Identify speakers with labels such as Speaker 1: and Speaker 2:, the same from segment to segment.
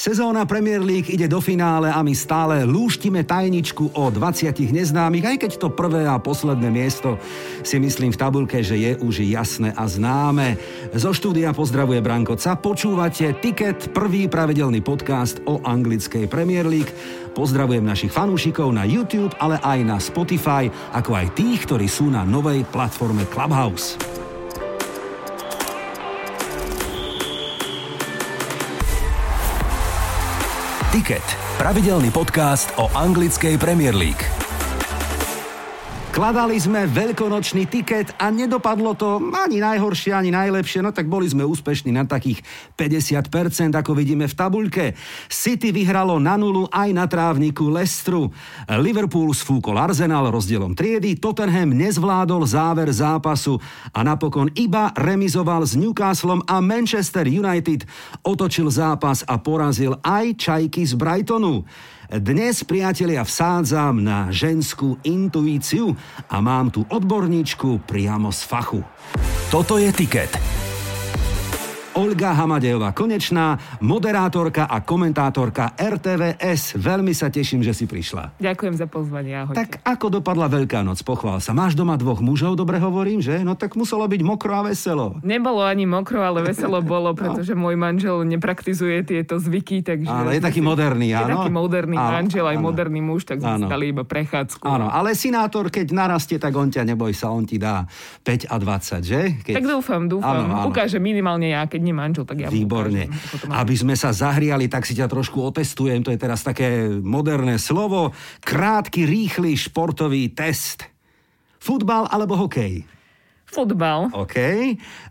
Speaker 1: Sezóna Premier League ide do finále a my stále lúštime tajničku o 20 neznámych, aj keď to prvé a posledné miesto si myslím v tabulke, že je už jasné a známe. Zo štúdia pozdravuje Brankoca. Počúvate Ticket, prvý pravidelný podcast o anglickej Premier League. Pozdravujem našich fanúšikov na YouTube, ale aj na Spotify, ako aj tých, ktorí sú na novej platforme Clubhouse. Ticket. Pravidelný podcast o anglickej Premier League. Kladali sme veľkonočný tiket a nedopadlo to ani najhoršie, ani najlepšie, no tak boli sme úspešní na takých 50%, ako vidíme v tabuľke. City vyhralo na nulu aj na trávniku Lestru. Liverpool sfúkol Arsenal rozdielom triedy, Tottenham nezvládol záver zápasu a napokon iba remizoval s Newcastlom a Manchester United otočil zápas a porazil aj Čajky z Brightonu. Dnes, priatelia, vsádzam na ženskú intuíciu a mám tu odborníčku priamo z fachu. Toto je Tiket Olga Hamadejová Konečná, moderátorka a komentátorka RTVS. Veľmi sa teším, že si prišla.
Speaker 2: Ďakujem za pozvanie, ahojte.
Speaker 1: Tak ako dopadla Veľká noc, pochvál sa. Máš doma dvoch mužov, dobre hovorím, že? No tak muselo byť mokro a veselo.
Speaker 2: Nebolo ani mokro, ale veselo bolo, pretože no. môj manžel nepraktizuje tieto zvyky, takže...
Speaker 1: Áno, je taký moderný, áno.
Speaker 2: Je taký moderný áno, manžel, aj áno. moderný muž, tak sme stali iba prechádzku.
Speaker 1: Áno, ale sinátor, keď narastie, tak on ťa, neboj sa, on ti dá 5 a 20, že?
Speaker 2: Keď... Tak dúfam, dúfam. Áno, áno. Ukáže minimálne ja, keď nie manžel, tak ja
Speaker 1: Výborne. Ukážem, Aby sme sa zahriali, tak si ťa trošku otestujem. To je teraz také moderné slovo. Krátky, rýchly športový test. Futbal alebo hokej?
Speaker 2: Futbal.
Speaker 1: OK.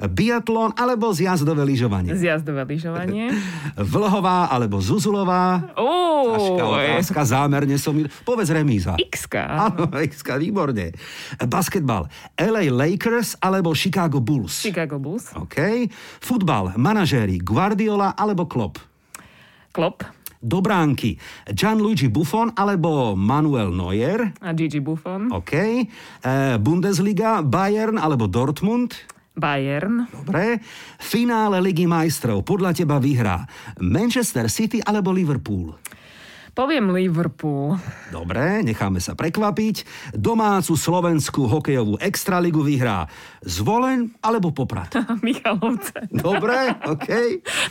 Speaker 1: Biatlon alebo zjazdové lyžovanie?
Speaker 2: Zjazdové lyžovanie.
Speaker 1: Vlhová alebo Zuzulová? Ťažká otázka, zámerne som... Povedz remíza.
Speaker 2: x
Speaker 1: Áno, x výborne. Basketbal. LA Lakers alebo Chicago Bulls?
Speaker 2: Chicago Bulls.
Speaker 1: OK. Futbal. Manažéri. Guardiola alebo Klopp?
Speaker 2: Klopp
Speaker 1: do bránky Gianluigi Buffon alebo Manuel Neuer.
Speaker 2: A Gigi Buffon.
Speaker 1: OK. E, Bundesliga, Bayern alebo Dortmund.
Speaker 2: Bayern.
Speaker 1: Dobre. Finále Ligy majstrov podľa teba vyhrá Manchester City alebo Liverpool?
Speaker 2: Poviem Liverpool.
Speaker 1: Dobre, necháme sa prekvapiť. Domácu slovenskú hokejovú extraligu vyhrá Zvolen alebo Poprad?
Speaker 2: Michalovce.
Speaker 1: Dobre, OK.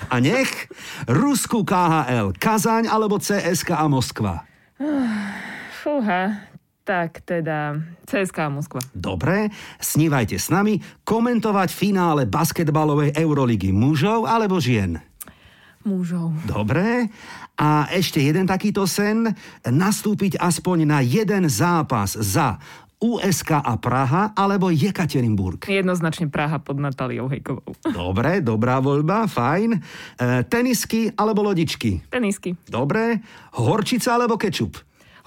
Speaker 1: A nech Rusku KHL, Kazaň alebo CSK a Moskva?
Speaker 2: Fúha, tak teda CSK a Moskva.
Speaker 1: Dobre, snívajte s nami komentovať finále basketbalovej Euroligy mužov alebo žien?
Speaker 2: Mužov.
Speaker 1: Dobre. A ešte jeden takýto sen, nastúpiť aspoň na jeden zápas za USK a Praha alebo Jekaterinburg?
Speaker 2: Jednoznačne Praha pod Natáliou Hejkovou.
Speaker 1: Dobre, dobrá voľba, fajn. E, tenisky alebo lodičky?
Speaker 2: Tenisky.
Speaker 1: Dobre. Horčica alebo kečup?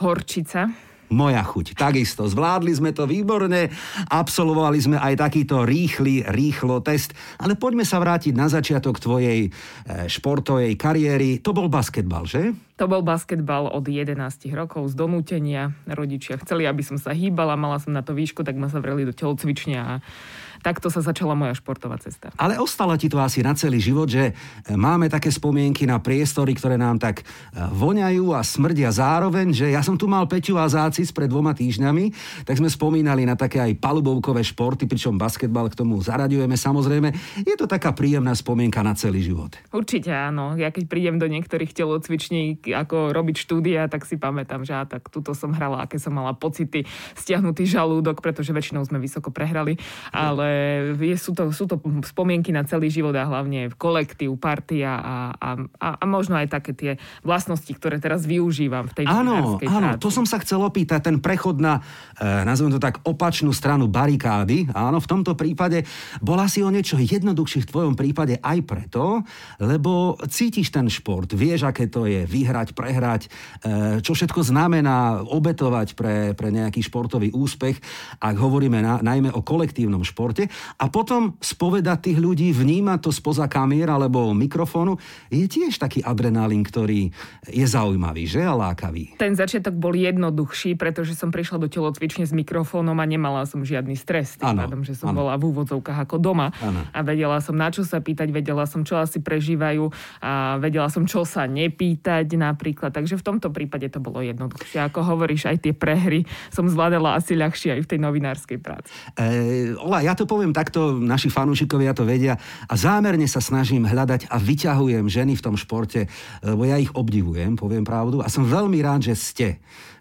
Speaker 2: Horčica
Speaker 1: moja chuť. Takisto, zvládli sme to výborne, absolvovali sme aj takýto rýchly, rýchlo test, ale poďme sa vrátiť na začiatok tvojej e, športovej kariéry. To bol basketbal, že?
Speaker 2: To bol basketbal od 11 rokov z donútenia. Rodičia chceli, aby som sa hýbala, mala som na to výšku, tak ma zavreli do telocvične a takto sa začala moja športová cesta.
Speaker 1: Ale ostala ti to asi na celý život, že e, máme také spomienky na priestory, ktoré nám tak e, voňajú a smrdia zároveň, že ja som tu mal Peťu a Zácis pred dvoma týždňami, tak sme spomínali na také aj palubovkové športy, pričom basketbal k tomu zaraďujeme samozrejme. Je to taká príjemná spomienka na celý život.
Speaker 2: Určite áno. Ja keď prídem do niektorých telocviční, ako robiť štúdia, tak si pamätám, že á, tak tuto som hrala, aké som mala pocity, stiahnutý žalúdok, pretože väčšinou sme vysoko prehrali, ale je, sú, to, sú to spomienky na celý život a hlavne kolektív, partia a, a, a, a možno aj také tie vlastnosti, ktoré teraz využívam v tej
Speaker 1: Áno, áno,
Speaker 2: práci.
Speaker 1: to som sa chcel opýtať, ten prechod na, e, nazvem to tak, opačnú stranu barikády, áno, v tomto prípade bol asi o niečo jednoduchší v tvojom prípade aj preto, lebo cítiš ten šport, vieš, aké to je vyhrať, prehrať, e, čo všetko znamená obetovať pre, pre nejaký športový úspech, ak hovoríme na, najmä o kolektívnom športe, športe a potom spovedať tých ľudí, vnímať to spoza kamier alebo mikrofónu, je tiež taký adrenalín, ktorý je zaujímavý, že a lákavý.
Speaker 2: Ten začiatok bol jednoduchší, pretože som prišla do telocvične s mikrofónom a nemala som žiadny stres. Tým ano, pádom, že som ano. bola v úvodzovkách ako doma ano. a vedela som na čo sa pýtať, vedela som čo asi prežívajú a vedela som čo sa nepýtať napríklad. Takže v tomto prípade to bolo jednoduchšie. Ako hovoríš, aj tie prehry som zvládala asi ľahšie aj v tej novinárskej práci.
Speaker 1: E, Ola, ja to poviem takto, naši fanúšikovia to vedia a zámerne sa snažím hľadať a vyťahujem ženy v tom športe, lebo ja ich obdivujem, poviem pravdu a som veľmi rád, že ste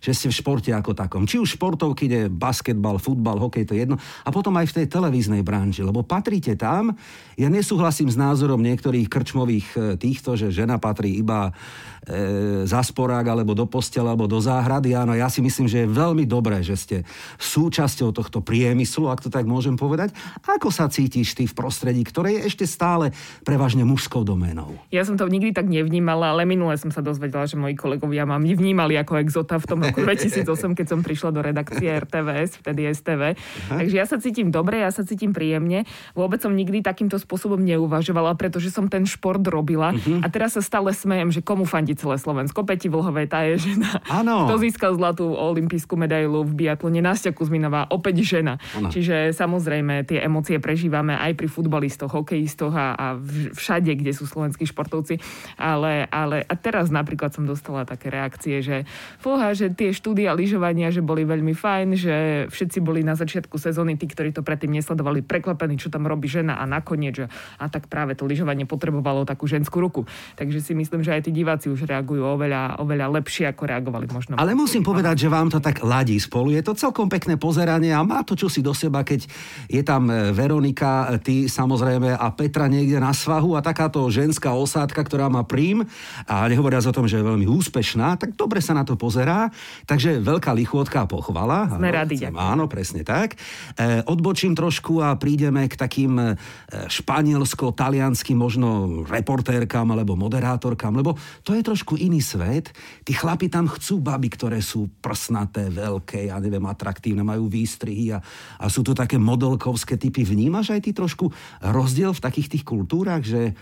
Speaker 1: že ste v športe ako takom. Či už športovky, kde basketbal, futbal, hokej, to je jedno. A potom aj v tej televíznej branži, lebo patríte tam. Ja nesúhlasím s názorom niektorých krčmových e, týchto, že žena patrí iba e, za sporák, alebo do postela, alebo do záhrady. Áno, ja si myslím, že je veľmi dobré, že ste súčasťou tohto priemyslu, ak to tak môžem povedať. Ako sa cítiš ty v prostredí, ktoré je ešte stále prevažne mužskou doménou?
Speaker 2: Ja som to nikdy tak nevnímala, ale minule som sa dozvedela, že moji kolegovia ma vnímali ako exota v tom roku 2008, keď som prišla do redakcie RTVS, vtedy STV. Aha. Takže ja sa cítim dobre, ja sa cítim príjemne. Vôbec som nikdy takýmto spôsobom neuvažovala, pretože som ten šport robila. Uh-huh. A teraz sa stále smejem, že komu fandí celé Slovensko. Peti Vlhovej, tá je žena.
Speaker 1: Áno.
Speaker 2: Kto získal zlatú olimpijskú medailu v biatlone, Nastia Kuzminová, opäť žena. Ano. Čiže samozrejme tie emócie prežívame aj pri futbalistoch, hokejistoch a, a všade, kde sú slovenskí športovci. Ale, ale a teraz napríklad som dostala také reakcie, že fúha, že tie štúdia lyžovania, že boli veľmi fajn, že všetci boli na začiatku sezóny, tí, ktorí to predtým nesledovali, prekvapení, čo tam robí žena a nakoniec, že a tak práve to lyžovanie potrebovalo takú ženskú ruku. Takže si myslím, že aj tí diváci už reagujú oveľa, oveľa lepšie, ako reagovali možno.
Speaker 1: Ale musím povedať, že vám to tak ladí spolu. Je to celkom pekné pozeranie a má to čosi do seba, keď je tam e, Veronika, e, ty samozrejme a Petra niekde na svahu a takáto ženská osádka, ktorá má príjm a nehovoria o tom, že je veľmi úspešná, tak dobre sa na to pozerá. Takže veľká lichôdka a pochvala.
Speaker 2: Sme áno, radi,
Speaker 1: Áno, presne tak. E, odbočím trošku a prídeme k takým e, španielsko-talianským možno reportérkam alebo moderátorkam, lebo to je trošku iný svet. Tí chlapi tam chcú baby, ktoré sú prsnaté, veľké, ja neviem, atraktívne, majú výstrihy a, a sú to také modelkovské typy. Vnímaš aj ty trošku rozdiel v takých tých kultúrach, že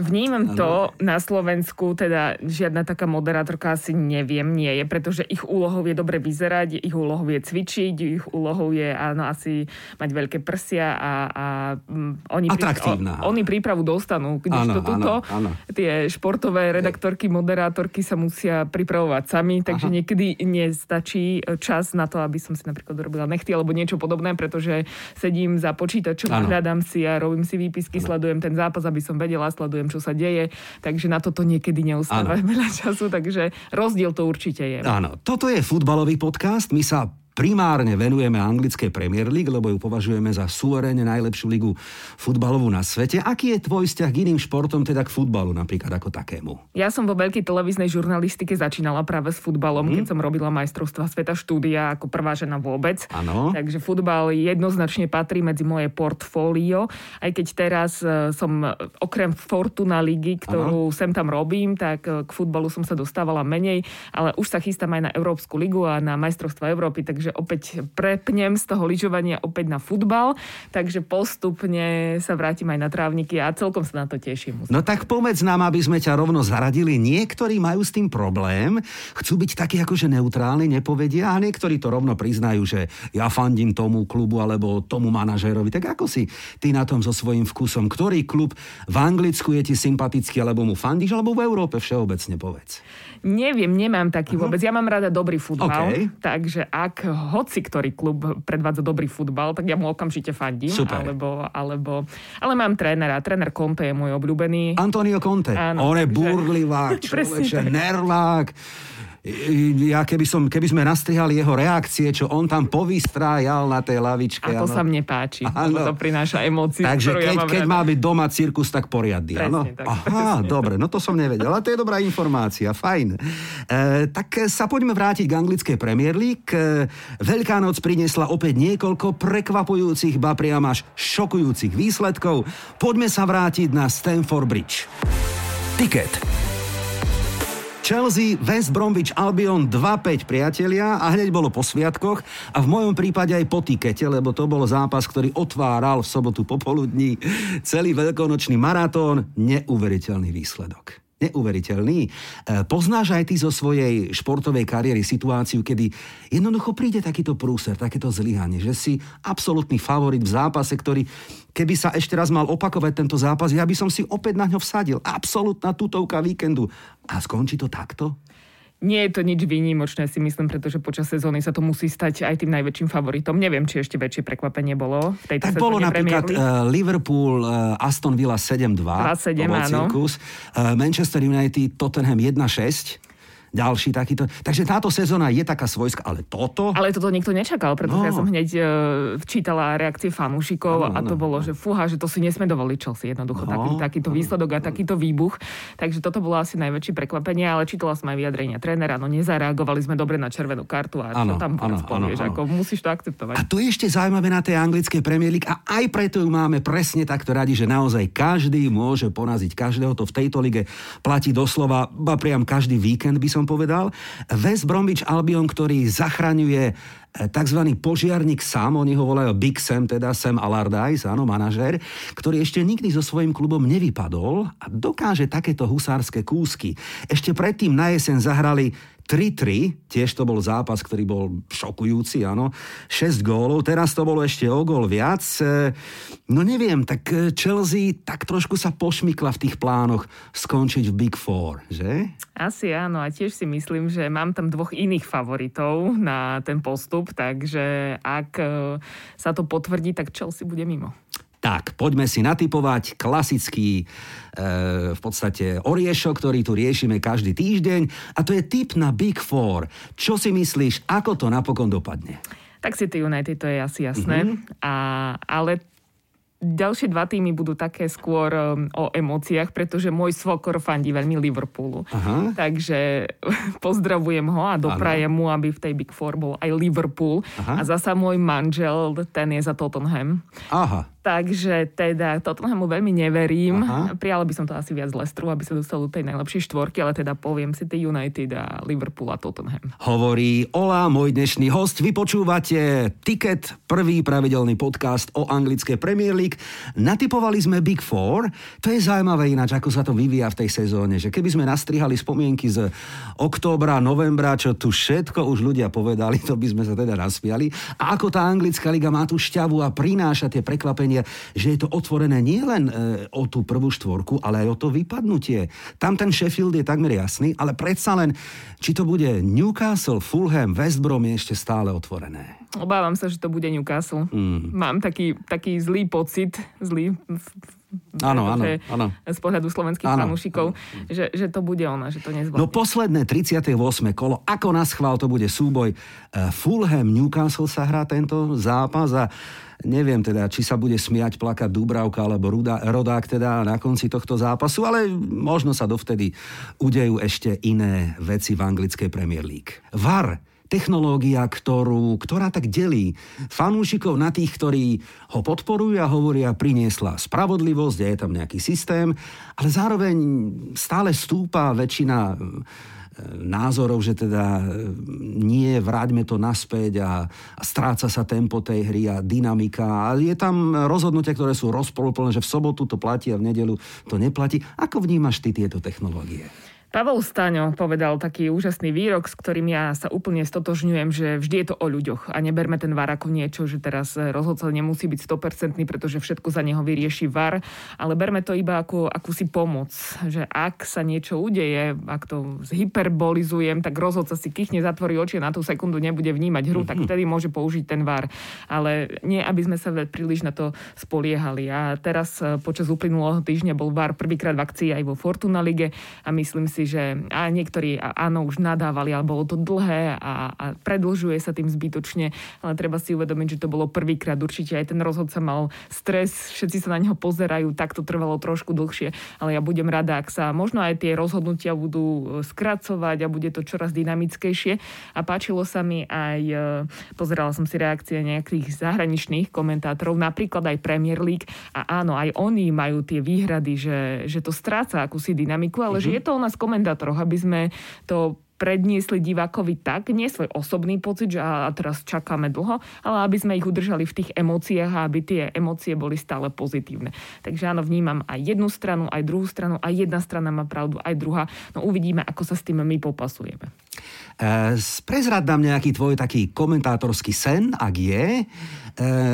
Speaker 2: Vnímam to na Slovensku, teda žiadna taká moderátorka asi neviem, nie je, pretože ich úlohou je dobre vyzerať, ich úlohou je cvičiť, ich úlohou je áno, asi mať veľké prsia a, a um, oni,
Speaker 1: pri, o,
Speaker 2: oni prípravu dostanú. Kdežto tuto áno, áno. tie športové redaktorky, moderátorky sa musia pripravovať sami, takže Aha. niekedy nestačí čas na to, aby som si napríklad robila nechty alebo niečo podobné, pretože sedím za počítačom, hľadám si a robím si výpisky, ano. sledujem ten zápas, aby som vedela, sledujem sledujem, čo sa deje, takže na toto niekedy neustáva veľa času, takže rozdiel to určite je.
Speaker 1: Áno, toto je futbalový podcast, my sa primárne venujeme anglickej Premier League, lebo ju považujeme za suverénne najlepšiu ligu futbalovú na svete. Aký je tvoj vzťah k iným športom, teda k futbalu napríklad ako takému?
Speaker 2: Ja som vo veľkej televíznej žurnalistike začínala práve s futbalom, mm. keď som robila majstrovstva sveta štúdia ako prvá žena vôbec.
Speaker 1: Ano.
Speaker 2: Takže futbal jednoznačne patrí medzi moje portfólio, aj keď teraz e, som e, okrem Fortuna ligy, ktorú ano. sem tam robím, tak e, k futbalu som sa dostávala menej, ale už sa chystám aj na Európsku ligu a na majstrovstva Európy, takže že opäť prepnem z toho lyžovania opäť na futbal, takže postupne sa vrátim aj na trávniky a celkom sa na to teším.
Speaker 1: No tak povedz nám, aby sme ťa rovno zaradili. Niektorí majú s tým problém, chcú byť takí akože neutrálni, nepovedia a niektorí to rovno priznajú, že ja fandím tomu klubu alebo tomu manažérovi. Tak ako si ty na tom so svojím vkusom? Ktorý klub v Anglicku je ti sympatický alebo mu fandíš alebo v Európe všeobecne povedz?
Speaker 2: Neviem, nemám taký vôbec. Ja mám rada dobrý futbal, okay. takže ak hoci ktorý klub predvádza dobrý futbal, tak ja mu okamžite fandím.
Speaker 1: Super.
Speaker 2: Alebo, alebo, ale mám trénera. Tréner Conte je môj obľúbený.
Speaker 1: Antonio Conte. Áno, On je burlivák, človeče, nervák ja keby, som, keby sme nastrihali jeho reakcie, čo on tam povystrájal na tej lavičke.
Speaker 2: A to ano. sa mne páči, ano. to prináša emóciu.
Speaker 1: Takže keď,
Speaker 2: ja
Speaker 1: keď má byť doma cirkus, tak poriadny. Presne, tak, Aha, presne. dobre, no to som nevedel, ale to je dobrá informácia, fajn. E, tak sa poďme vrátiť k anglickej Premier League. E, Veľká noc priniesla opäť niekoľko prekvapujúcich, ba priam až šokujúcich výsledkov. Poďme sa vrátiť na Stamford Bridge. Ticket Chelsea, West Bromwich Albion 2-5 priatelia a hneď bolo po sviatkoch a v mojom prípade aj po tikete, lebo to bol zápas, ktorý otváral v sobotu popoludní celý veľkonočný maratón. Neuveriteľný výsledok neuveriteľný. E, poznáš aj ty zo svojej športovej kariéry situáciu, kedy jednoducho príde takýto prúser, takéto zlyhanie, že si absolútny favorit v zápase, ktorý keby sa ešte raz mal opakovať tento zápas, ja by som si opäť na ňo vsadil. Absolutná tutovka víkendu. A skončí to takto?
Speaker 2: Nie je to nič výnimočné, si myslím, pretože počas sezóny sa to musí stať aj tým najväčším favoritom. Neviem, či ešte väčšie prekvapenie bolo v tejto
Speaker 1: Tak bolo napríklad uh, Liverpool, uh, Aston Villa 7-2. 2-7, áno. Uh, Manchester United, Tottenham 1-6 ďalší takýto. Takže táto sezóna je taká svojská, ale toto...
Speaker 2: Ale toto nikto nečakal, pretože no. ja som hneď uh, včítala reakcie fanúšikov ano, a to ano, bolo, že fúha, že to si nesme dovoliť Chelsea jednoducho, no. taký, takýto výsledok a takýto výbuch. Takže toto bolo asi najväčšie prekvapenie, ale čítala som aj vyjadrenia trénera, no nezareagovali sme dobre na červenú kartu a ano, čo tam ano, povieš, ano, ako musíš to akceptovať.
Speaker 1: A to je ešte zaujímavé na tej anglickej Premier League a aj preto ju máme presne takto radi, že naozaj každý môže poraziť každého. To v tejto lige platí doslova, ba priam každý víkend by som som povedal. West Bromwich Albion, ktorý zachraňuje tzv. požiarník sám, oni ho volajú Big Sam, teda Sam Allardyce, áno, manažér, ktorý ešte nikdy so svojím klubom nevypadol a dokáže takéto husárske kúsky. Ešte predtým na jeseň zahrali 3-3, tiež to bol zápas, ktorý bol šokujúci, áno. 6 gólov, teraz to bolo ešte o gól viac. E, no neviem, tak e, Chelsea tak trošku sa pošmykla v tých plánoch skončiť v Big Four, že?
Speaker 2: Asi áno a tiež si myslím, že mám tam dvoch iných favoritov na ten postup, takže ak e, sa to potvrdí, tak Chelsea bude mimo.
Speaker 1: Tak, poďme si natypovať klasický e, v podstate oriešok, ktorý tu riešime každý týždeň a to je tip na Big Four. Čo si myslíš, ako to napokon dopadne?
Speaker 2: Tak City United, to je asi jasné. Mm-hmm. A, ale ďalšie dva týmy budú také skôr um, o emóciách, pretože môj svokor fandí veľmi Liverpoolu. Aha. Takže pozdravujem ho a doprajem mu, aby v tej Big Four bol aj Liverpool. Aha. A zasa môj manžel, ten je za Tottenham.
Speaker 1: Aha.
Speaker 2: Takže teda Tottenhamu veľmi neverím. Aha. Prijala by som to asi viac Lestru, aby sa dostal do tej najlepšej štvorky, ale teda poviem si tie United a Liverpool a Tottenham.
Speaker 1: Hovorí Ola, môj dnešný host. Vy počúvate Ticket, prvý pravidelný podcast o anglické Premier League. Natypovali sme Big Four. To je zaujímavé ináč, ako sa to vyvíja v tej sezóne. Že keby sme nastrihali spomienky z októbra, novembra, čo tu všetko už ľudia povedali, to by sme sa teda naspiali. A ako tá anglická liga má tú šťavu a prináša tie prekvapenia pochopenia, že je to otvorené nielen e, o tú prvú štvorku, ale aj o to vypadnutie. Tam ten Sheffield je takmer jasný, ale predsa len, či to bude Newcastle, Fulham, West Brom je ešte stále otvorené.
Speaker 2: Obávam sa, že to bude Newcastle. Mm. Mám taký, taký zlý pocit, zlý
Speaker 1: Áno, áno, áno.
Speaker 2: Z pohľadu slovenských fanúšikov, že, že to bude ona, že to nezvládne.
Speaker 1: No posledné 38. kolo, ako na schvál to bude súboj. E, Fulham Newcastle sa hrá tento zápas a Neviem teda, či sa bude smiať, plakať Dubravka alebo Ruda, Rodák teda na konci tohto zápasu, ale možno sa dovtedy udejú ešte iné veci v anglickej Premier League. VAR technológia, ktorú, ktorá tak delí fanúšikov na tých, ktorí ho podporujú a hovoria, priniesla spravodlivosť, je tam nejaký systém, ale zároveň stále stúpa väčšina názorov, že teda e, nie, vráťme to naspäť a stráca sa tempo tej hry a dynamika. A je tam rozhodnutia, ktoré sú rozpoluplné, že v sobotu to platí a v nedelu to neplatí. Ako vnímaš ty tieto technológie?
Speaker 2: Pavol Staňo povedal taký úžasný výrok, s ktorým ja sa úplne stotožňujem, že vždy je to o ľuďoch a neberme ten VAR ako niečo, že teraz rozhodca nemusí byť 100%, pretože všetko za neho vyrieši VAR, ale berme to iba ako akúsi pomoc, že ak sa niečo udeje, ak to zhyperbolizujem, tak rozhodca si kýchne, zatvorí oči a na tú sekundu nebude vnímať hru, mm-hmm. tak mhm. vtedy môže použiť ten VAR. Ale nie, aby sme sa príliš na to spoliehali. A teraz eh, počas uplynulého týždňa bol VAR prvýkrát v akcii aj vo Fortuna Lige a myslím si, si, že a niektorí áno už nadávali, ale bolo to dlhé a, a predlžuje sa tým zbytočne, ale treba si uvedomiť, že to bolo prvýkrát. Určite aj ten rozhodca mal stres, všetci sa na neho pozerajú, tak to trvalo trošku dlhšie, ale ja budem rada, ak sa možno aj tie rozhodnutia budú e, skracovať a bude to čoraz dynamickejšie. A páčilo sa mi aj, e, pozerala som si reakcie nejakých zahraničných komentátorov, napríklad aj Premier League a áno, aj oni majú tie výhrady, že, že to stráca akúsi dynamiku, ale mm-hmm. že je to u nás komentátoroch, aby sme to predniesli divákovi tak, nie svoj osobný pocit, že a teraz čakáme dlho, ale aby sme ich udržali v tých emóciách a aby tie emócie boli stále pozitívne. Takže áno, vnímam aj jednu stranu, aj druhú stranu, aj jedna strana má pravdu, aj druhá. No uvidíme, ako sa s tým my popasujeme.
Speaker 1: E, prezrad nám nejaký tvoj taký komentátorský sen, ak je. E,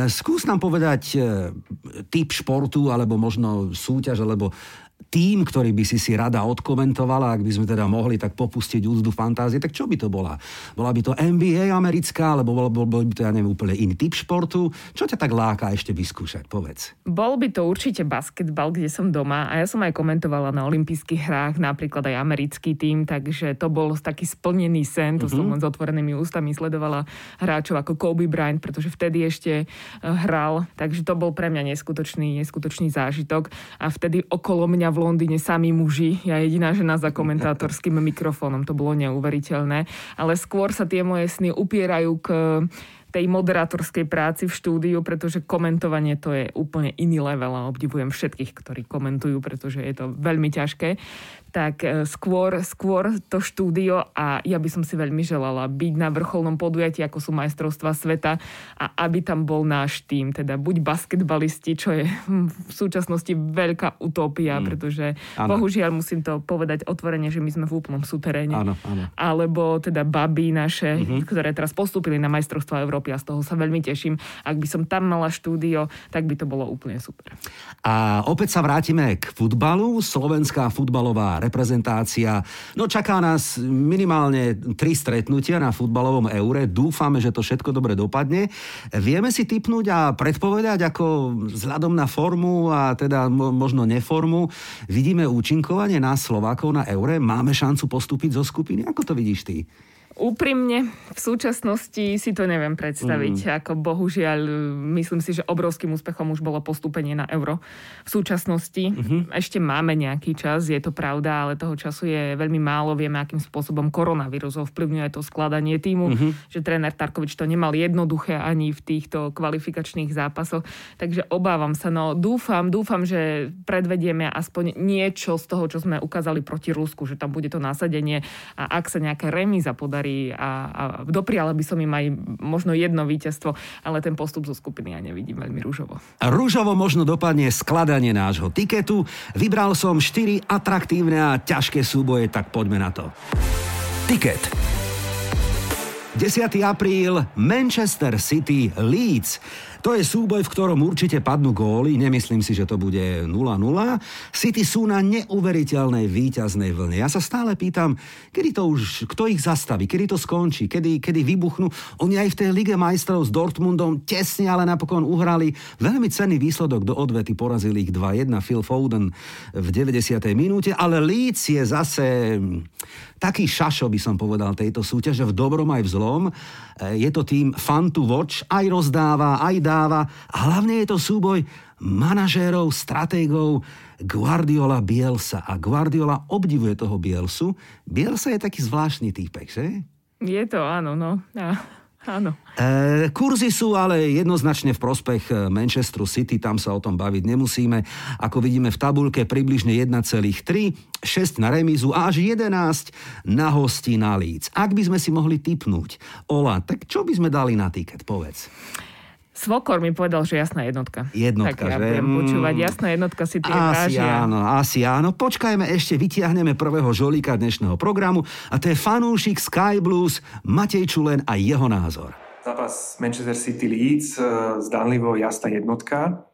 Speaker 1: skús nám povedať e, typ športu, alebo možno súťaž, alebo tým, ktorý by si si rada odkomentovala, ak by sme teda mohli tak popustiť úzdu fantázie, tak čo by to bola? Bola by to NBA americká, alebo bol, bol, bol by to, ja neviem, úplne iný typ športu? Čo ťa tak láka ešte vyskúšať? Povedz.
Speaker 2: Bol by to určite basketbal, kde som doma a ja som aj komentovala na olympijských hrách, napríklad aj americký tým, takže to bol taký splnený sen, to mm-hmm. som mhm. len s otvorenými ústami sledovala hráčov ako Kobe Bryant, pretože vtedy ešte eh, hral, takže to bol pre mňa neskutočný, neskutočný zážitok a vtedy okolo mňa v Londýne sami muži, ja jediná žena za komentátorským mikrofónom, to bolo neuveriteľné. Ale skôr sa tie moje sny upierajú k tej moderátorskej práci v štúdiu, pretože komentovanie to je úplne iný level a obdivujem všetkých, ktorí komentujú, pretože je to veľmi ťažké tak e, skôr, skôr to štúdio a ja by som si veľmi želala byť na vrcholnom podujatí, ako sú majstrovstva sveta a aby tam bol náš tým, teda buď basketbalisti, čo je v súčasnosti veľká utopia, mm. pretože ano. bohužiaľ musím to povedať otvorene, že my sme v úplnom súteréne.
Speaker 1: Áno, áno.
Speaker 2: Alebo teda baby naše, mm-hmm. ktoré teraz postúpili na majstrovstva Európy a z toho sa veľmi teším. Ak by som tam mala štúdio, tak by to bolo úplne super.
Speaker 1: A opäť sa vrátime k futbalu. Slovenská futbalová reprezentácia. No čaká nás minimálne tri stretnutia na futbalovom eure. Dúfame, že to všetko dobre dopadne. Vieme si typnúť a predpovedať, ako vzhľadom na formu a teda možno neformu vidíme účinkovanie na Slovákov na eure. Máme šancu postúpiť zo skupiny? Ako to vidíš ty?
Speaker 2: Úprimne, v súčasnosti si to neviem predstaviť. Mm. Ako bohužiaľ, myslím si, že obrovským úspechom už bolo postúpenie na euro. V súčasnosti mm-hmm. ešte máme nejaký čas, je to pravda, ale toho času je veľmi málo. Vieme, akým spôsobom koronavírus ovplyvňuje to skladanie týmu, mm-hmm. že tréner Tarkovič to nemal jednoduché ani v týchto kvalifikačných zápasoch. Takže obávam sa, no dúfam, dúfam, že predvedieme aspoň niečo z toho, čo sme ukázali proti Rusku, že tam bude to násadenie a ak sa nejaká remíza podarí podarí a, a dopriala by som im aj možno jedno víťazstvo, ale ten postup zo skupiny ja nevidím veľmi rúžovo.
Speaker 1: Rúžovo možno dopadne skladanie nášho tiketu. Vybral som 4 atraktívne a ťažké súboje, tak poďme na to. Tiket. 10. apríl Manchester City Leeds. To je súboj, v ktorom určite padnú góly, nemyslím si, že to bude 0-0. City sú na neuveriteľnej víťaznej vlne. Ja sa stále pýtam, kedy to už, kto ich zastaví, kedy to skončí, kedy, kedy vybuchnú. Oni aj v tej Lige majstrov s Dortmundom tesne, ale napokon uhrali veľmi cenný výsledok do odvety, porazili ich 2-1 Phil Foden v 90. minúte, ale Leeds je zase taký šašo, by som povedal, tejto súťaže v dobrom aj v zlom. E, je to tým fun to watch, aj rozdáva, aj dáva a hlavne je to súboj manažérov, stratégov Guardiola Bielsa. A Guardiola obdivuje toho Bielsu. Bielsa je taký zvláštny týpek, že?
Speaker 2: Je to, áno, no. Ja. Áno.
Speaker 1: E, kurzy sú ale jednoznačne v prospech e, Manchesteru City, tam sa o tom baviť nemusíme. Ako vidíme v tabulke približne 1,3, 6 na remízu a až 11 na hosti na Leeds. Ak by sme si mohli typnúť, Ola, tak čo by sme dali na tiket, povedz.
Speaker 2: Svokor mi povedal, že jasná jednotka.
Speaker 1: Jednotka,
Speaker 2: tak ja
Speaker 1: že?
Speaker 2: budem počúvať, jasná jednotka si tie
Speaker 1: Asi vážia. áno, asi áno. Počkajme, ešte vytiahneme prvého žolíka dnešného programu a to je fanúšik Sky Blues Matej Čulen a jeho názor.
Speaker 3: Zápas Manchester City Leeds, e, zdanlivo jasná jednotka.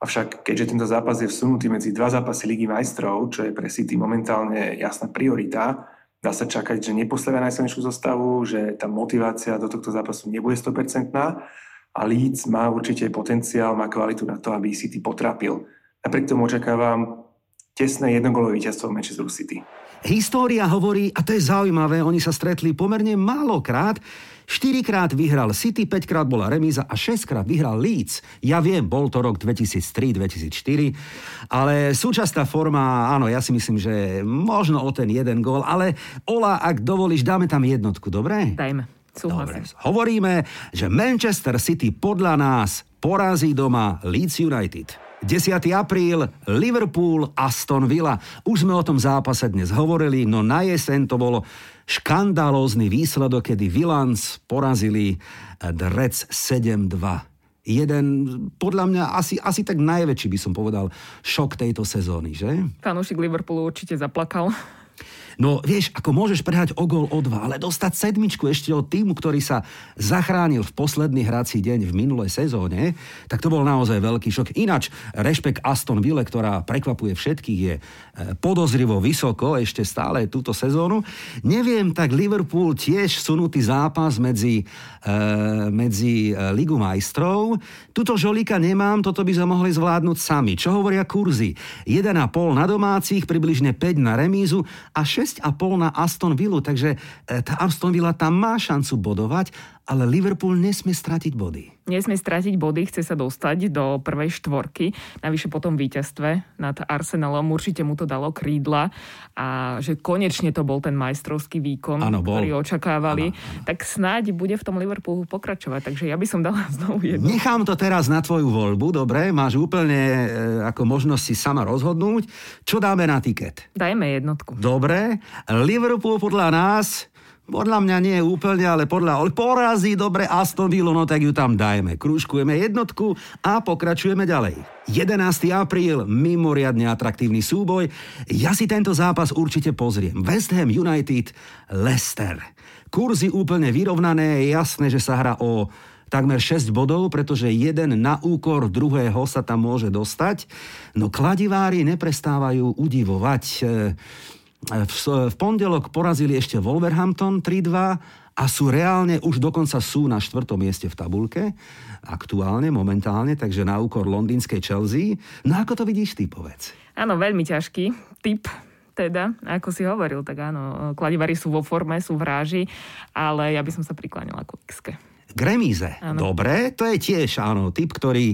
Speaker 3: Avšak keďže tento zápas je vsunutý medzi dva zápasy Ligy majstrov, čo je pre City momentálne jasná priorita, dá sa čakať, že neposledná najsilnejšiu zostavu, že tá motivácia do tohto zápasu nebude 100% a Leeds má určite potenciál, má kvalitu na to, aby City potrapil. Napriek tomu očakávam tesné jednogolové víťazstvo Manchester City.
Speaker 1: História hovorí, a to je zaujímavé, oni sa stretli pomerne málokrát, 4 krát vyhral City, 5 krát bola remíza a 6 krát vyhral Leeds. Ja viem, bol to rok 2003-2004, ale súčasná forma, áno, ja si myslím, že možno o ten jeden gól, ale Ola, ak dovolíš, dáme tam jednotku, dobre?
Speaker 2: Dajme. Súhlasím.
Speaker 1: Dobre. Hovoríme, že Manchester City podľa nás porazí doma Leeds United. 10. apríl, Liverpool, Aston Villa. Už sme o tom zápase dnes hovorili, no na jeseň to bolo škandálózny výsledok, kedy Villans porazili The Reds 7-2 jeden, podľa mňa asi, asi tak najväčší by som povedal, šok tejto sezóny, že?
Speaker 2: Fanúšik Liverpoolu určite zaplakal.
Speaker 1: No vieš, ako môžeš prehrať o gol o dva, ale dostať sedmičku ešte od týmu, ktorý sa zachránil v posledný hrací deň v minulej sezóne, tak to bol naozaj veľký šok. Ináč, rešpekt Aston Ville, ktorá prekvapuje všetkých, je podozrivo vysoko ešte stále túto sezónu. Neviem, tak Liverpool tiež sunutý zápas medzi, e, medzi e, Ligu majstrov. Tuto žolíka nemám, toto by sme mohli zvládnuť sami. Čo hovoria kurzy? 1,5 na domácich, približne 5 na remízu a 6 6,5 na Aston Villa, takže e, tá Aston Villa tam má šancu bodovať, ale Liverpool nesmie stratiť body.
Speaker 2: Nesmie stratiť body, chce sa dostať do prvej štvorky, navyše po tom víťazstve nad Arsenalom určite mu to dalo krídla a že konečne to bol ten majstrovský výkon, ano, bol. ktorý očakávali, ano, ano. tak snáď bude v tom Liverpoolu pokračovať, takže ja by som dala znovu jednu.
Speaker 1: Nechám to teraz na tvoju voľbu, dobre, máš úplne e, ako možnosť si sama rozhodnúť, čo dáme na tiket.
Speaker 2: Dajme jednotku.
Speaker 1: Dobre, Liverpool podľa nás podľa mňa nie úplne, ale podľa ale porazí dobre Aston Villa, no tak ju tam dajme. Krúžkujeme jednotku a pokračujeme ďalej. 11. apríl, mimoriadne atraktívny súboj. Ja si tento zápas určite pozriem. West Ham United, Leicester. Kurzy úplne vyrovnané, je jasné, že sa hrá o takmer 6 bodov, pretože jeden na úkor druhého sa tam môže dostať. No kladivári neprestávajú udivovať. V, v pondelok porazili ešte Wolverhampton 3-2 a sú reálne, už dokonca sú na štvrtom mieste v tabulke, aktuálne, momentálne, takže na úkor londýnskej Chelsea. No ako to vidíš ty, povedz?
Speaker 2: Áno, veľmi ťažký typ teda, ako si hovoril, tak áno, kladivari sú vo forme, sú v ráži, ale ja by som sa priklánila ku x
Speaker 1: k remíze. Dobre, to je tiež, áno, typ, ktorý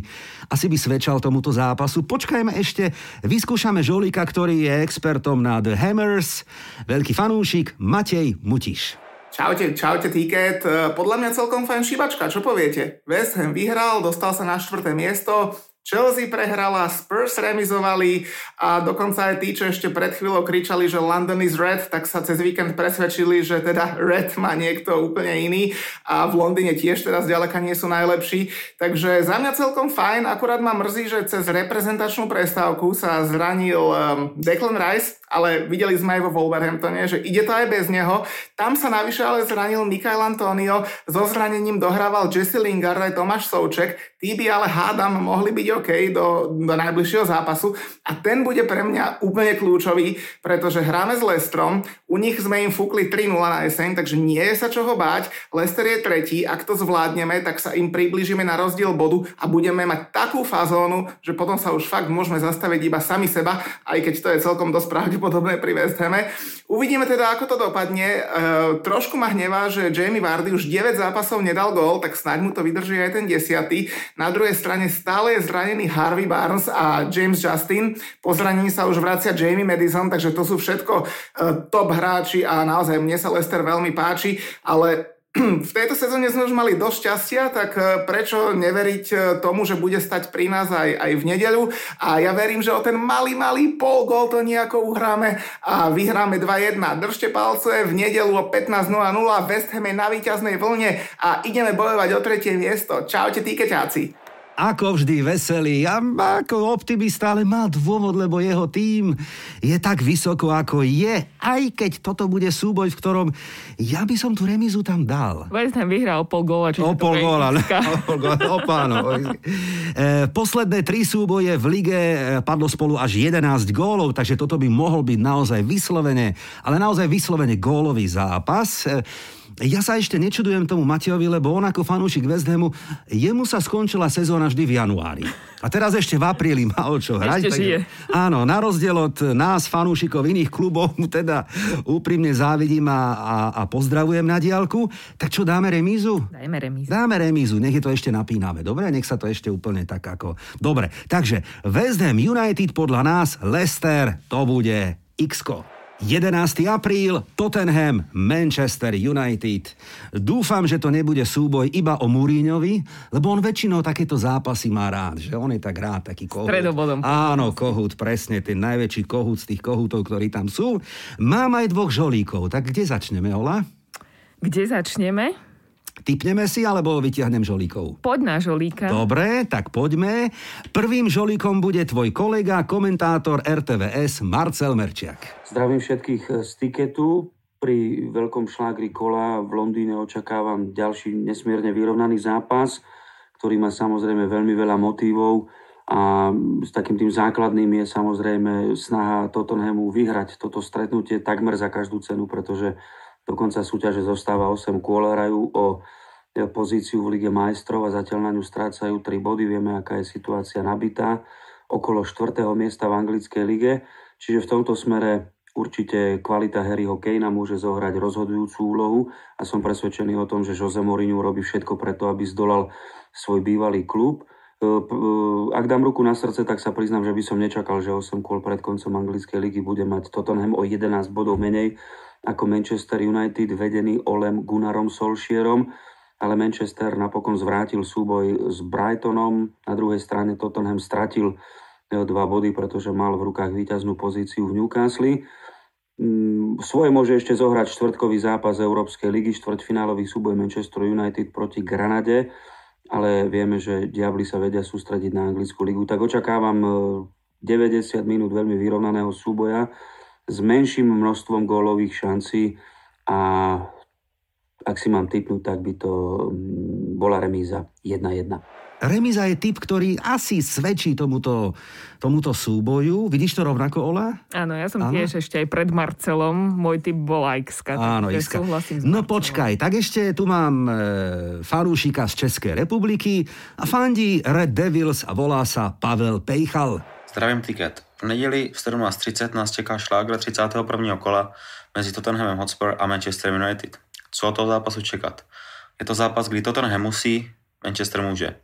Speaker 1: asi by svedčal tomuto zápasu. Počkajme ešte, vyskúšame Žolika, ktorý je expertom na The Hammers, veľký fanúšik Matej Mutiš.
Speaker 4: Čaute, čaute Ticket. Podľa mňa celkom fajn šibačka, čo poviete? West Ham vyhral, dostal sa na štvrté miesto, Chelsea prehrala, Spurs remizovali a dokonca aj tí, čo ešte pred chvíľou kričali, že London is red, tak sa cez víkend presvedčili, že teda red má niekto úplne iný a v Londýne tiež teraz ďaleka nie sú najlepší. Takže za mňa celkom fajn, akurát ma mrzí, že cez reprezentačnú prestávku sa zranil um, Declan Rice, ale videli sme aj vo Wolverhamptone, že ide to aj bez neho. Tam sa navyše ale zranil Mikael Antonio, so zranením dohrával Jesse Lingard aj Tomáš Souček, tí by ale hádam mohli byť OK do, do najbližšieho zápasu a ten bude pre mňa úplne kľúčový, pretože hráme s Lestrom, u nich sme im fúkli 3-0 na jeseň, takže nie je sa čoho báť, Lester je tretí, ak to zvládneme, tak sa im približíme na rozdiel bodu a budeme mať takú fazónu, že potom sa už fakt môžeme zastaviť iba sami seba, aj keď to je celkom dosť pravdepodobné pri West Hame. Uvidíme teda, ako to dopadne. E, trošku ma hnevá, že Jamie Vardy už 9 zápasov nedal gól, tak snáď mu to vydrží aj ten 10. Na druhej strane stále je zranený Harvey Barnes a James Justin. Po zranení sa už vracia Jamie Madison, takže to sú všetko e, top hráči a naozaj mne sa Lester veľmi páči, ale v tejto sezóne sme už mali dosť šťastia, tak e, prečo neveriť e, tomu, že bude stať pri nás aj, aj v nedeľu. A ja verím, že o ten malý, malý pol gol to nejako uhráme a vyhráme 2-1. Držte palce v nedeľu o 15.00 West Ham je na víťaznej vlne a ideme bojovať o tretie miesto. Čaute, týkeťáci
Speaker 1: ako vždy veselý a ako optimista, ale má dôvod, lebo jeho tým je tak vysoko, ako je, aj keď toto bude súboj, v ktorom ja by som tú remizu tam dal.
Speaker 2: West Ham vyhral o pol góla,
Speaker 1: o pol góla, o pol góla, o páno. E, posledné tri súboje v lige e, padlo spolu až 11 gólov, takže toto by mohol byť naozaj vyslovene, ale naozaj vyslovene gólový zápas. E, ja sa ešte nečudujem tomu Matejovi, lebo on ako fanúšik West Hamu, jemu sa skončila sezóna vždy v januári. A teraz ešte v apríli má o čo hrať.
Speaker 2: Ešte žije.
Speaker 1: Áno, na rozdiel od nás, fanúšikov iných klubov, teda úprimne závidím a, a, a pozdravujem na diálku. Tak čo, dáme remízu?
Speaker 2: Dajme remízu.
Speaker 1: Dáme remízu, nech je to ešte napíname. Dobre, nech sa to ešte úplne tak ako... Dobre, takže West Ham United podľa nás, Leicester, to bude x. 11. apríl, Tottenham, Manchester United. Dúfam, že to nebude súboj iba o Múríňovi, lebo on väčšinou takéto zápasy má rád, že on je tak rád, taký kohút.
Speaker 2: Stredobodom.
Speaker 1: Áno, kohút, presne, ten najväčší kohút z tých kohútov, ktorí tam sú. Mám aj dvoch žolíkov, tak kde začneme, Ola?
Speaker 2: Kde začneme?
Speaker 1: Typneme si, alebo vyťahnem žolíkov?
Speaker 2: Poď na žolíka.
Speaker 1: Dobre, tak poďme. Prvým žolíkom bude tvoj kolega, komentátor RTVS Marcel Merčiak.
Speaker 5: Zdravím všetkých z tiketu. Pri veľkom šlágri kola v Londýne očakávam ďalší nesmierne vyrovnaný zápas, ktorý má samozrejme veľmi veľa motívov a s takým tým základným je samozrejme snaha Tottenhamu vyhrať toto stretnutie takmer za každú cenu, pretože do konca súťaže zostáva 8 kôl, hrajú o e, pozíciu v Lige majstrov a zatiaľ na ňu strácajú 3 body. Vieme, aká je situácia nabitá okolo 4. miesta v anglickej lige. Čiže v tomto smere určite kvalita Harryho Kanea môže zohrať rozhodujúcu úlohu a som presvedčený o tom, že Jose Mourinho robí všetko preto, aby zdolal svoj bývalý klub. E, e, ak dám ruku na srdce, tak sa priznám, že by som nečakal, že 8 kôl pred koncom anglickej ligy bude mať Tottenham o 11 bodov menej ako Manchester United vedený Olem Gunnarom Solskierom, ale Manchester napokon zvrátil súboj s Brightonom. Na druhej strane Tottenham stratil e, dva body, pretože mal v rukách víťaznú pozíciu v Newcastle. Mm, svoje môže ešte zohrať štvrtkový zápas Európskej ligy, štvrťfinálový súboj Manchester United proti Granade, ale vieme, že Diabli sa vedia sústrediť na anglickú ligu. Tak očakávam 90 e, minút veľmi vyrovnaného súboja s menším množstvom gólových šancí a ak si mám typnúť, tak by to mm, bola remíza 1-1.
Speaker 1: Remiza je typ, ktorý asi svedčí tomuto, tomuto súboju. Vidíš to rovnako, Ola?
Speaker 2: Áno, ja som Áno? tiež ešte aj pred Marcelom. Môj typ bol Iska.
Speaker 1: Áno, Iska. No počkaj, tak ešte tu mám e, farúšika z Českej republiky a fandí Red Devils a volá sa Pavel Pejchal.
Speaker 6: Zdravím tiket. V neděli v 17.30 nás čeká šlágr 31. kola mezi Tottenhamem Hotspur a Manchester United. Co od toho zápasu čekat? Je to zápas, kdy Tottenham musí, Manchester může.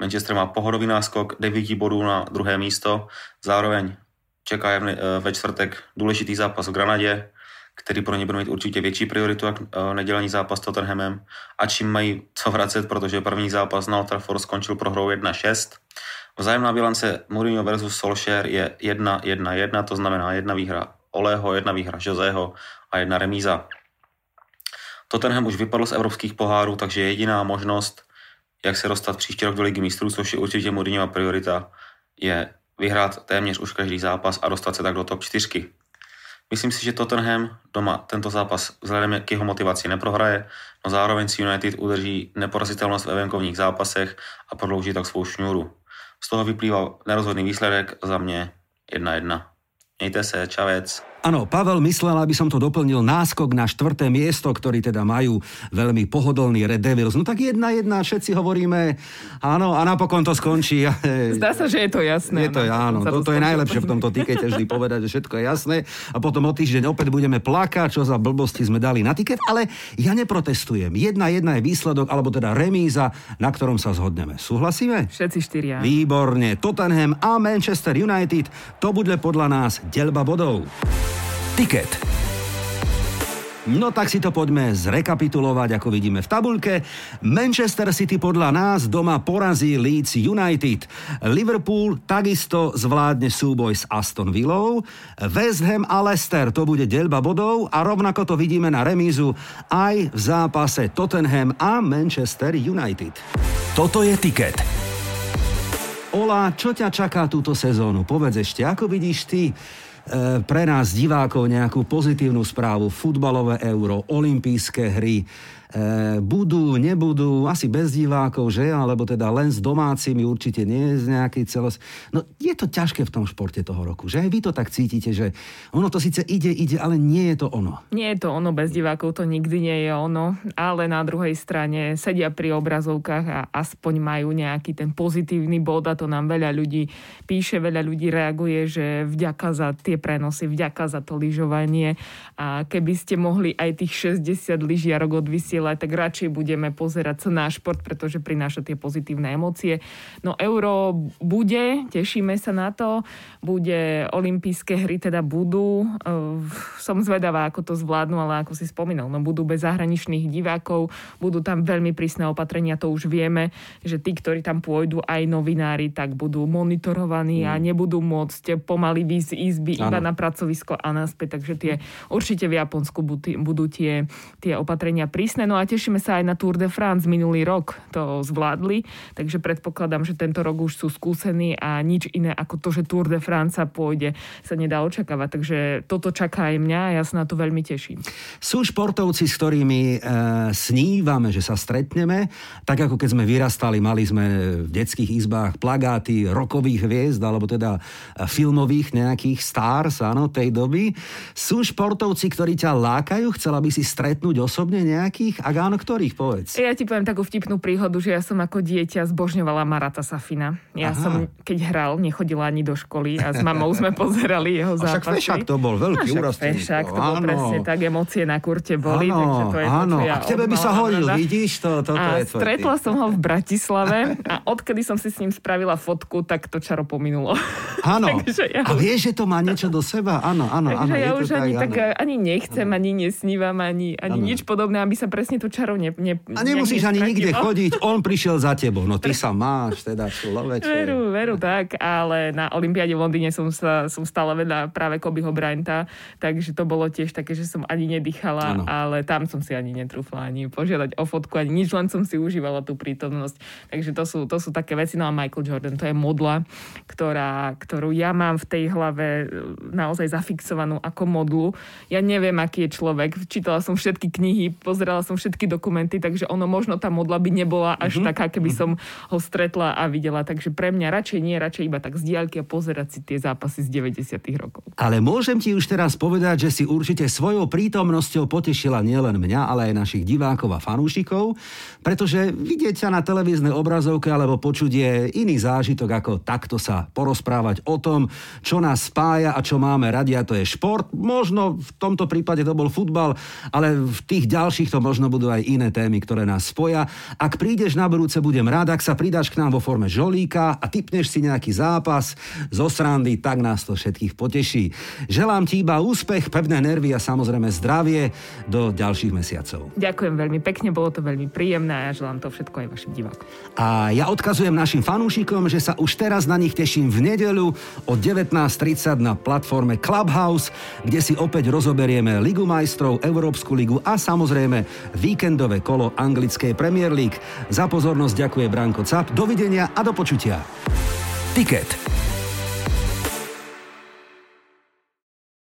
Speaker 6: Manchester má pohodový náskok 9 bodů na druhé místo, zároveň čeká je eh, ve čtvrtek důležitý zápas v Granadě, který pro ně bude mít určitě větší prioritu jak eh, nedělní zápas s Tottenhamem a čím mají co vracet, protože první zápas na Old Trafford skončil prohrou 1-6 Vzájemná bilance Mourinho versus Solskjaer je 1-1-1, to znamená jedna výhra Oleho, jedna výhra Joseho a jedna remíza. Tottenham už vypadl z evropských pohárů, takže jediná možnost, jak se dostat příští rok do ligy mistrů, což je určitě Mourinhova priorita, je vyhrát téměř už každý zápas a dostat se tak do top 4. Myslím si, že Tottenham doma tento zápas vzhledem k jeho motivaci neprohraje, no zároveň si United udrží neporazitelnost ve venkovních zápasech a prodlouží tak svou šňůru. Z toho vyplýval nerozhodný výsledek za mne 1-1. Mějte se, čavec.
Speaker 1: Áno, Pavel myslel, aby som to doplnil náskok na štvrté miesto, ktorý teda majú veľmi pohodlný Red Devils. No tak jedna jedna, všetci hovoríme, áno, a napokon to skončí.
Speaker 2: Zdá sa, že je to jasné.
Speaker 1: Je to, áno, to, to je najlepšie v tomto tikete vždy povedať, že všetko je jasné a potom o týždeň opäť budeme plakať, čo za blbosti sme dali na tiket, ale ja neprotestujem. Jedna jedna je výsledok, alebo teda remíza, na ktorom sa zhodneme. Súhlasíme?
Speaker 2: Všetci štyria.
Speaker 1: Výborne. Tottenham a Manchester United, to bude podľa nás delba bodov. Tiket. No tak si to poďme zrekapitulovať, ako vidíme v tabuľke. Manchester City podľa nás doma porazí Leeds United. Liverpool takisto zvládne súboj s Aston Villou. West Ham a Leicester to bude delba bodov a rovnako to vidíme na remízu aj v zápase Tottenham a Manchester United. Toto je tiket. Ola, čo ťa čaká túto sezónu? Povedz ešte, ako vidíš ty pre nás divákov nejakú pozitívnu správu. Futbalové euro, olympijské hry, E, budú, nebudú, asi bez divákov, že? Alebo teda len s domácimi, určite nie z nejaký celos... No je to ťažké v tom športe toho roku, že? Aj vy to tak cítite, že ono to síce ide, ide, ale nie je to ono.
Speaker 2: Nie je to ono, bez divákov to nikdy nie je ono, ale na druhej strane sedia pri obrazovkách a aspoň majú nejaký ten pozitívny bod a to nám veľa ľudí píše, veľa ľudí reaguje, že vďaka za tie prenosy, vďaka za to lyžovanie a keby ste mohli aj tých 60 lyžiarok odvysieť vysielať, tak radšej budeme pozerať sa na šport, pretože prináša tie pozitívne emócie. No euro bude, tešíme sa na to, bude olympijské hry teda budú. Som zvedavá, ako to zvládnu, ale ako si spomínal, no budú bez zahraničných divákov, budú tam veľmi prísne opatrenia, to už vieme, že tí, ktorí tam pôjdu, aj novinári, tak budú monitorovaní mm. a nebudú môcť pomaly výjsť izby ano. iba na pracovisko a naspäť. Takže tie určite v Japonsku budú tie, tie opatrenia prísne. No a tešíme sa aj na Tour de France. Minulý rok to zvládli, takže predpokladám, že tento rok už sú skúsení a nič iné ako to, že Tour de France pôjde, sa nedá očakávať. Takže toto čaká aj mňa a ja sa na to veľmi teším.
Speaker 1: Sú športovci, s ktorými e, snívame, že sa stretneme, tak ako keď sme vyrastali, mali sme v detských izbách plagáty rokových hviezd, alebo teda e, filmových nejakých stars, áno, tej doby. Sú športovci, ktorí ťa lákajú? Chcela by si stretnúť osobne nejakých? Ak áno, ktorých povedz?
Speaker 2: Ja ti poviem takú vtipnú príhodu, že ja som ako dieťa zbožňovala Marata Safina. Ja Aha. som, keď hral, nechodila ani do školy a s mamou sme pozerali jeho zápasy.
Speaker 1: Však Fešák to bol veľký úraz.
Speaker 2: Fešák to bol áno. presne tak, emócie na kurte boli, áno, takže to je
Speaker 1: áno.
Speaker 2: to,
Speaker 1: ja a k tebe by sa hodil, rada. vidíš to? Toto
Speaker 2: a
Speaker 1: je tvoj
Speaker 2: stretla som ho v Bratislave a odkedy som si s ním spravila fotku, tak to čaro pominulo.
Speaker 1: Áno. ja a vieš, že to má niečo do seba? Áno, áno,
Speaker 2: takže
Speaker 1: áno.
Speaker 2: ja už tak, ani, tak, ani nechcem, ano. ani nesnívam, ani, ani nič podobné, aby sa presne to čaro ne, ne,
Speaker 1: A nemusíš ani nikde chodiť, on prišiel za tebou. No ty sa máš, teda človeče.
Speaker 2: Veru, veru, tak, ale na Olympiáde v Londýne som, sa, som stále vedľa práve Kobyho Bryanta, takže to bolo tiež také, že som ani nedýchala, ano. ale tam som si ani netrúfla ani požiadať o fotku, ani nič, len som si užívala tú prítomnosť. Takže to sú, to sú také veci. No a Michael Jordan, to je modla, ktorá, ktorú ja mám v tej hlave e, naozaj zafixovanú ako modlu. Ja neviem, aký je človek. Čítala som všetky knihy, pozerala som všetky dokumenty, takže ono možno tá modla by nebola až mm-hmm. taká, keby som ho stretla a videla. Takže pre mňa radšej nie, radšej iba tak z diaľky a pozerať si tie zápasy z 90. rokov.
Speaker 1: Ale môžem ti už teraz povedať, že si určite svojou prítomnosťou potešila nielen mňa, ale aj našich divákov a fanúšikov, pretože vidieť ťa na televíznej obrazovke alebo počuť je iný zážitok ako takto sa porozprávať o tom, čo nás spája a čo máme radi a to je šport. Možno v tomto prípade to bol futbal, ale v tých ďalších to možno budú aj iné témy, ktoré nás spoja. Ak prídeš na budúce, budem rád, ak sa pridáš k nám vo forme žolíka a typneš si nejaký zápas zo srandy, tak nás to všetkých poteší. Želám ti iba úspech, pevné nervy a samozrejme zdravie do ďalších mesiacov.
Speaker 2: Ďakujem veľmi pekne, bolo to veľmi príjemné a ja želám to všetko aj vašim divákom.
Speaker 1: A ja odkazujem našim fanúšikom, že sa už teraz na nich teším v nedeľu o 19.30 na platforme Clubhouse, kde si opäť rozoberieme Ligu majstrov, Európsku ligu a samozrejme víkendové kolo anglickej Premier League. Za pozornosť ďakuje Branko Cap, dovidenia a do počutia. Ticket